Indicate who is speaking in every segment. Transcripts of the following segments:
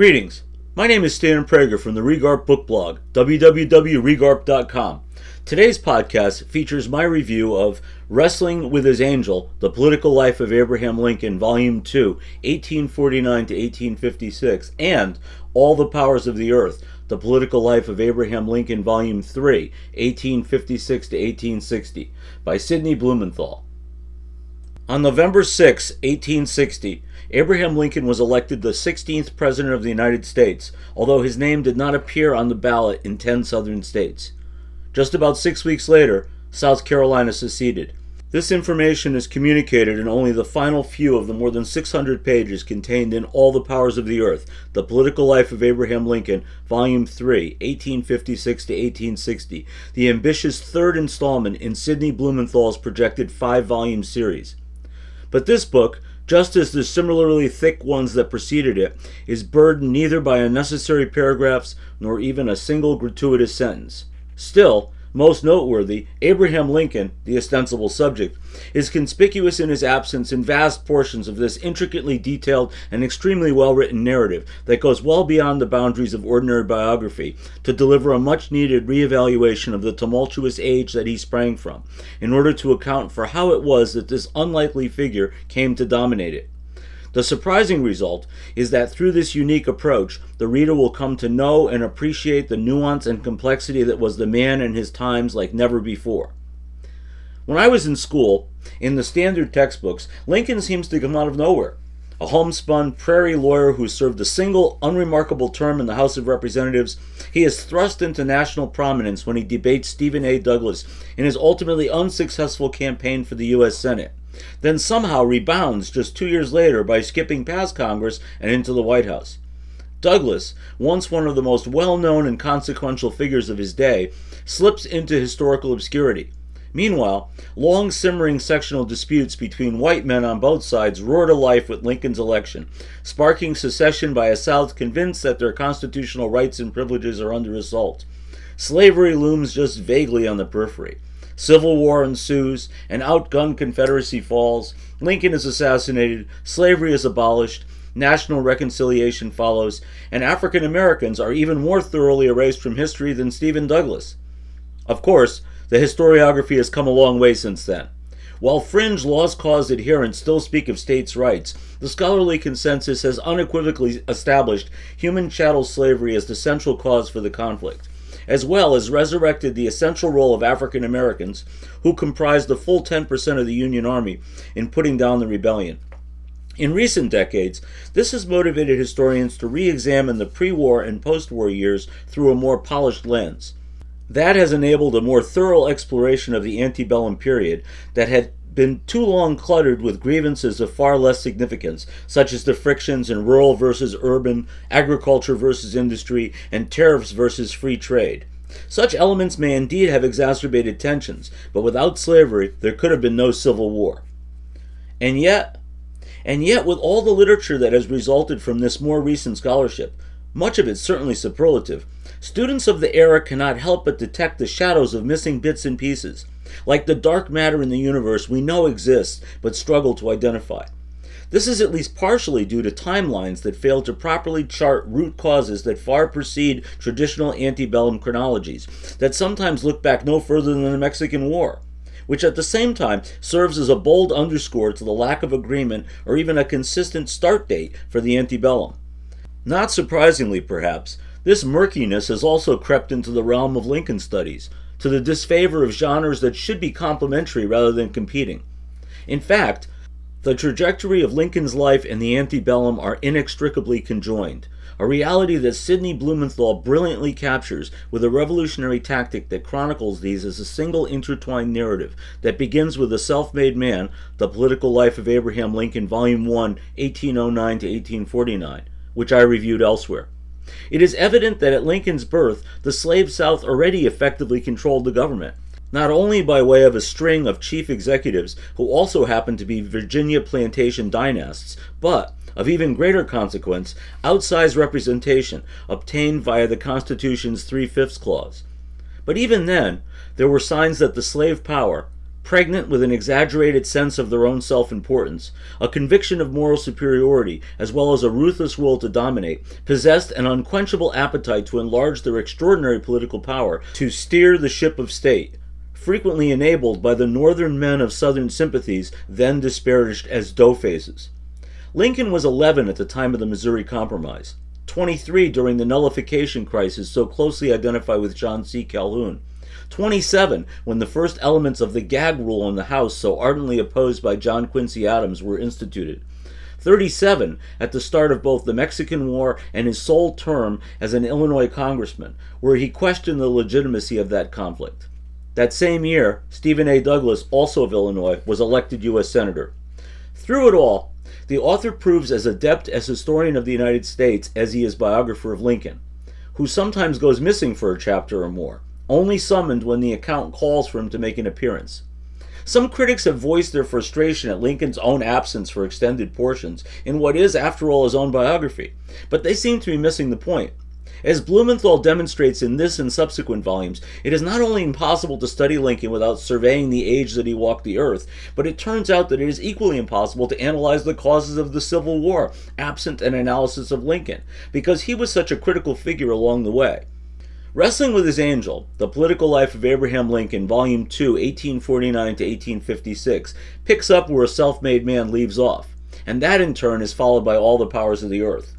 Speaker 1: Greetings. My name is Stan Prager from the Regarp Book Blog, www.regarp.com. Today's podcast features my review of Wrestling with His Angel The Political Life of Abraham Lincoln, Volume 2, 1849 to 1856, and All the Powers of the Earth The Political Life of Abraham Lincoln, Volume 3, 1856 to 1860, by Sidney Blumenthal. On November 6, 1860, Abraham Lincoln was elected the 16th President of the United States, although his name did not appear on the ballot in 10 southern states. Just about six weeks later, South Carolina seceded. This information is communicated in only the final few of the more than 600 pages contained in All the Powers of the Earth The Political Life of Abraham Lincoln, Volume 3, 1856 to 1860, the ambitious third installment in Sidney Blumenthal's projected five volume series. But this book, just as the similarly thick ones that preceded it, is burdened neither by unnecessary paragraphs nor even a single gratuitous sentence. Still, most noteworthy, Abraham Lincoln, the ostensible subject, is conspicuous in his absence in vast portions of this intricately detailed and extremely well written narrative that goes well beyond the boundaries of ordinary biography to deliver a much needed reevaluation of the tumultuous age that he sprang from, in order to account for how it was that this unlikely figure came to dominate it. The surprising result is that through this unique approach, the reader will come to know and appreciate the nuance and complexity that was the man in his times like never before. When I was in school, in the standard textbooks, Lincoln seems to come out of nowhere. A homespun prairie lawyer who served a single unremarkable term in the House of Representatives, he is thrust into national prominence when he debates Stephen A. Douglas in his ultimately unsuccessful campaign for the U.S. Senate then somehow rebounds just two years later by skipping past Congress and into the White House. Douglas, once one of the most well known and consequential figures of his day, slips into historical obscurity. Meanwhile, long simmering sectional disputes between white men on both sides roar to life with Lincoln's election, sparking secession by a South convinced that their constitutional rights and privileges are under assault. Slavery looms just vaguely on the periphery. Civil war ensues, an outgunned Confederacy falls, Lincoln is assassinated, slavery is abolished, national reconciliation follows, and African Americans are even more thoroughly erased from history than Stephen Douglas. Of course, the historiography has come a long way since then. While fringe lost cause adherents still speak of states' rights, the scholarly consensus has unequivocally established human chattel slavery as the central cause for the conflict as well as resurrected the essential role of African Americans, who comprised the full 10% of the Union Army, in putting down the rebellion. In recent decades, this has motivated historians to re examine the pre war and post war years through a more polished lens. That has enabled a more thorough exploration of the antebellum period that had been too long cluttered with grievances of far less significance, such as the frictions in rural versus urban, agriculture versus industry, and tariffs versus free trade. Such elements may indeed have exacerbated tensions, but without slavery there could have been no civil war. And yet, and yet, with all the literature that has resulted from this more recent scholarship, much of it certainly superlative, students of the era cannot help but detect the shadows of missing bits and pieces, like the dark matter in the universe we know exists but struggle to identify. This is at least partially due to timelines that fail to properly chart root causes that far precede traditional antebellum chronologies, that sometimes look back no further than the Mexican War, which at the same time serves as a bold underscore to the lack of agreement or even a consistent start date for the antebellum. Not surprisingly, perhaps, this murkiness has also crept into the realm of Lincoln studies, to the disfavor of genres that should be complementary rather than competing. In fact, the trajectory of Lincoln's life and the antebellum are inextricably conjoined, a reality that Sidney Blumenthal brilliantly captures with a revolutionary tactic that chronicles these as a single intertwined narrative that begins with the self made man, The Political Life of Abraham Lincoln, Volume 1, 1809 to 1849, which I reviewed elsewhere. It is evident that at Lincoln's birth, the slave South already effectively controlled the government, not only by way of a string of chief executives who also happened to be Virginia plantation dynasts, but, of even greater consequence, outsized representation obtained via the Constitution's three fifths clause. But even then, there were signs that the slave power, pregnant with an exaggerated sense of their own self importance, a conviction of moral superiority, as well as a ruthless will to dominate, possessed an unquenchable appetite to enlarge their extraordinary political power, to steer the ship of state, frequently enabled by the northern men of southern sympathies, then disparaged as doughfaces. Lincoln was 11 at the time of the Missouri Compromise, 23 during the nullification crisis so closely identified with John C. Calhoun 27, when the first elements of the gag rule in the House, so ardently opposed by John Quincy Adams, were instituted. 37 at the start of both the Mexican War and his sole term as an Illinois congressman, where he questioned the legitimacy of that conflict. That same year, Stephen A. Douglas, also of Illinois, was elected U.S. Senator. Through it all, the author proves as adept as historian of the United States as he is biographer of Lincoln, who sometimes goes missing for a chapter or more only summoned when the account calls for him to make an appearance. Some critics have voiced their frustration at Lincoln's own absence for extended portions in what is, after all, his own biography, but they seem to be missing the point. As Blumenthal demonstrates in this and subsequent volumes, it is not only impossible to study Lincoln without surveying the age that he walked the earth, but it turns out that it is equally impossible to analyze the causes of the Civil War absent an analysis of Lincoln, because he was such a critical figure along the way. Wrestling with His Angel, The Political Life of Abraham Lincoln, Volume 2, 1849 to 1856, picks up where a self made man leaves off, and that in turn is followed by All the Powers of the Earth.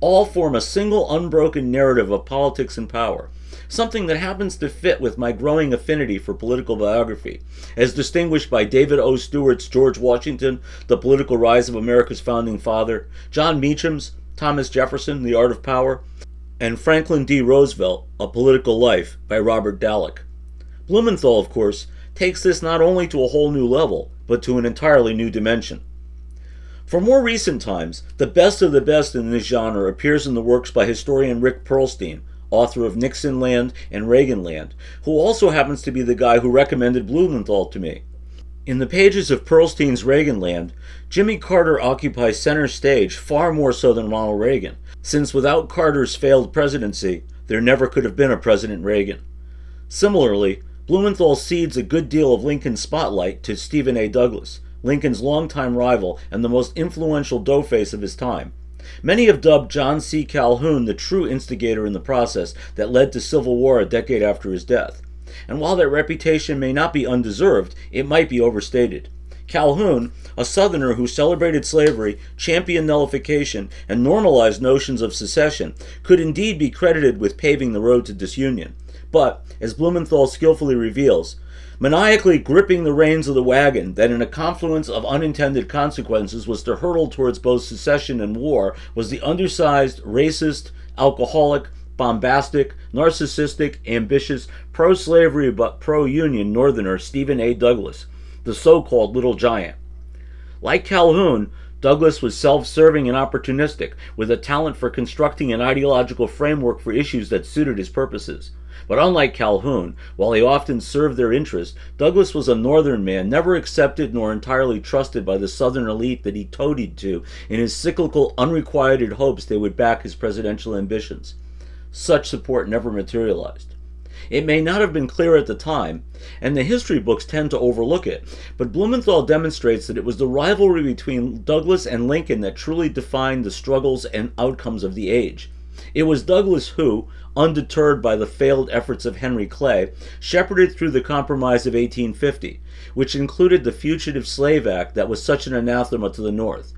Speaker 1: All form a single unbroken narrative of politics and power, something that happens to fit with my growing affinity for political biography, as distinguished by David O. Stewart's George Washington, The Political Rise of America's Founding Father, Jon Meacham's Thomas Jefferson, The Art of Power, and Franklin D. Roosevelt, A Political Life by Robert Dallek. Blumenthal, of course, takes this not only to a whole new level, but to an entirely new dimension. For more recent times, the best of the best in this genre appears in the works by historian Rick Perlstein, author of Nixonland and Reaganland, who also happens to be the guy who recommended Blumenthal to me. In the pages of Perlstein's Reaganland, Jimmy Carter occupies center stage far more so than Ronald Reagan, since without Carter's failed presidency, there never could have been a President Reagan. Similarly, Blumenthal cedes a good deal of Lincoln's spotlight to Stephen A. Douglas, Lincoln's longtime rival and the most influential doughface of his time. Many have dubbed John C. Calhoun the true instigator in the process that led to civil war a decade after his death. And while that reputation may not be undeserved, it might be overstated. Calhoun, a Southerner who celebrated slavery, championed nullification, and normalized notions of secession, could indeed be credited with paving the road to disunion. But, as Blumenthal skillfully reveals, maniacally gripping the reins of the wagon that in a confluence of unintended consequences was to hurtle towards both secession and war was the undersized, racist, alcoholic, bombastic, narcissistic, ambitious, pro slavery but pro union Northerner Stephen A. Douglas, the so called Little Giant. Like Calhoun, Douglas was self serving and opportunistic, with a talent for constructing an ideological framework for issues that suited his purposes. But unlike Calhoun, while he often served their interests, Douglas was a Northern man, never accepted nor entirely trusted by the Southern elite that he toadied to in his cyclical, unrequited hopes they would back his presidential ambitions. Such support never materialized. It may not have been clear at the time, and the history books tend to overlook it, but Blumenthal demonstrates that it was the rivalry between Douglas and Lincoln that truly defined the struggles and outcomes of the age. It was Douglas who, undeterred by the failed efforts of Henry Clay, shepherded through the Compromise of 1850, which included the Fugitive Slave Act that was such an anathema to the North.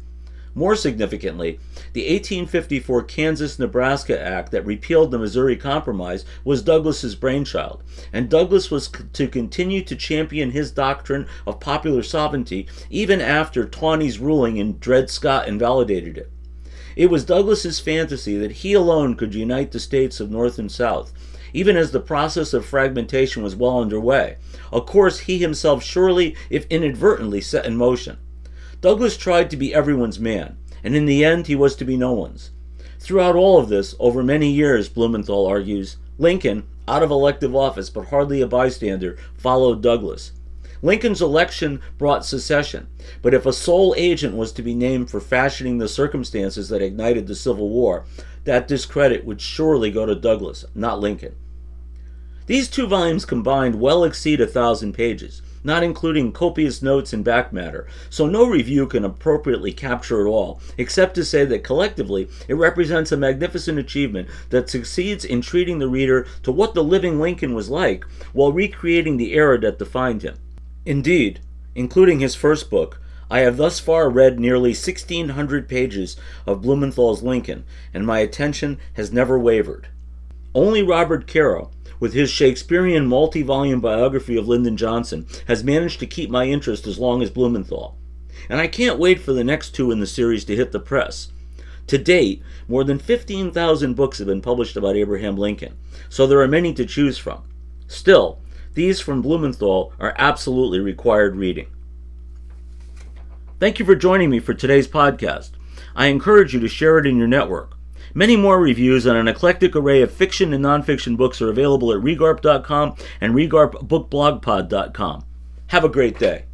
Speaker 1: More significantly, the 1854 Kansas Nebraska Act that repealed the Missouri Compromise was Douglas's brainchild, and Douglas was to continue to champion his doctrine of popular sovereignty even after Taney's ruling in Dred Scott invalidated it. It was Douglas's fantasy that he alone could unite the states of North and South, even as the process of fragmentation was well underway, a course he himself surely, if inadvertently, set in motion. Douglas tried to be everyone's man, and in the end he was to be no one's. Throughout all of this, over many years, Blumenthal argues, Lincoln, out of elective office but hardly a bystander, followed Douglas. Lincoln's election brought secession, but if a sole agent was to be named for fashioning the circumstances that ignited the Civil War, that discredit would surely go to Douglas, not Lincoln. These two volumes combined well exceed a thousand pages, not including copious notes and back matter, so no review can appropriately capture it all, except to say that collectively it represents a magnificent achievement that succeeds in treating the reader to what the living Lincoln was like while recreating the era that defined him. Indeed, including his first book, I have thus far read nearly 1,600 pages of Blumenthal's Lincoln, and my attention has never wavered. Only Robert Caro, with his Shakespearean multi volume biography of Lyndon Johnson, has managed to keep my interest as long as Blumenthal. And I can't wait for the next two in the series to hit the press. To date, more than 15,000 books have been published about Abraham Lincoln, so there are many to choose from. Still, these from Blumenthal are absolutely required reading. Thank you for joining me for today's podcast. I encourage you to share it in your network. Many more reviews on an eclectic array of fiction and nonfiction books are available at regarp.com and regarpbookblogpod.com. Have a great day.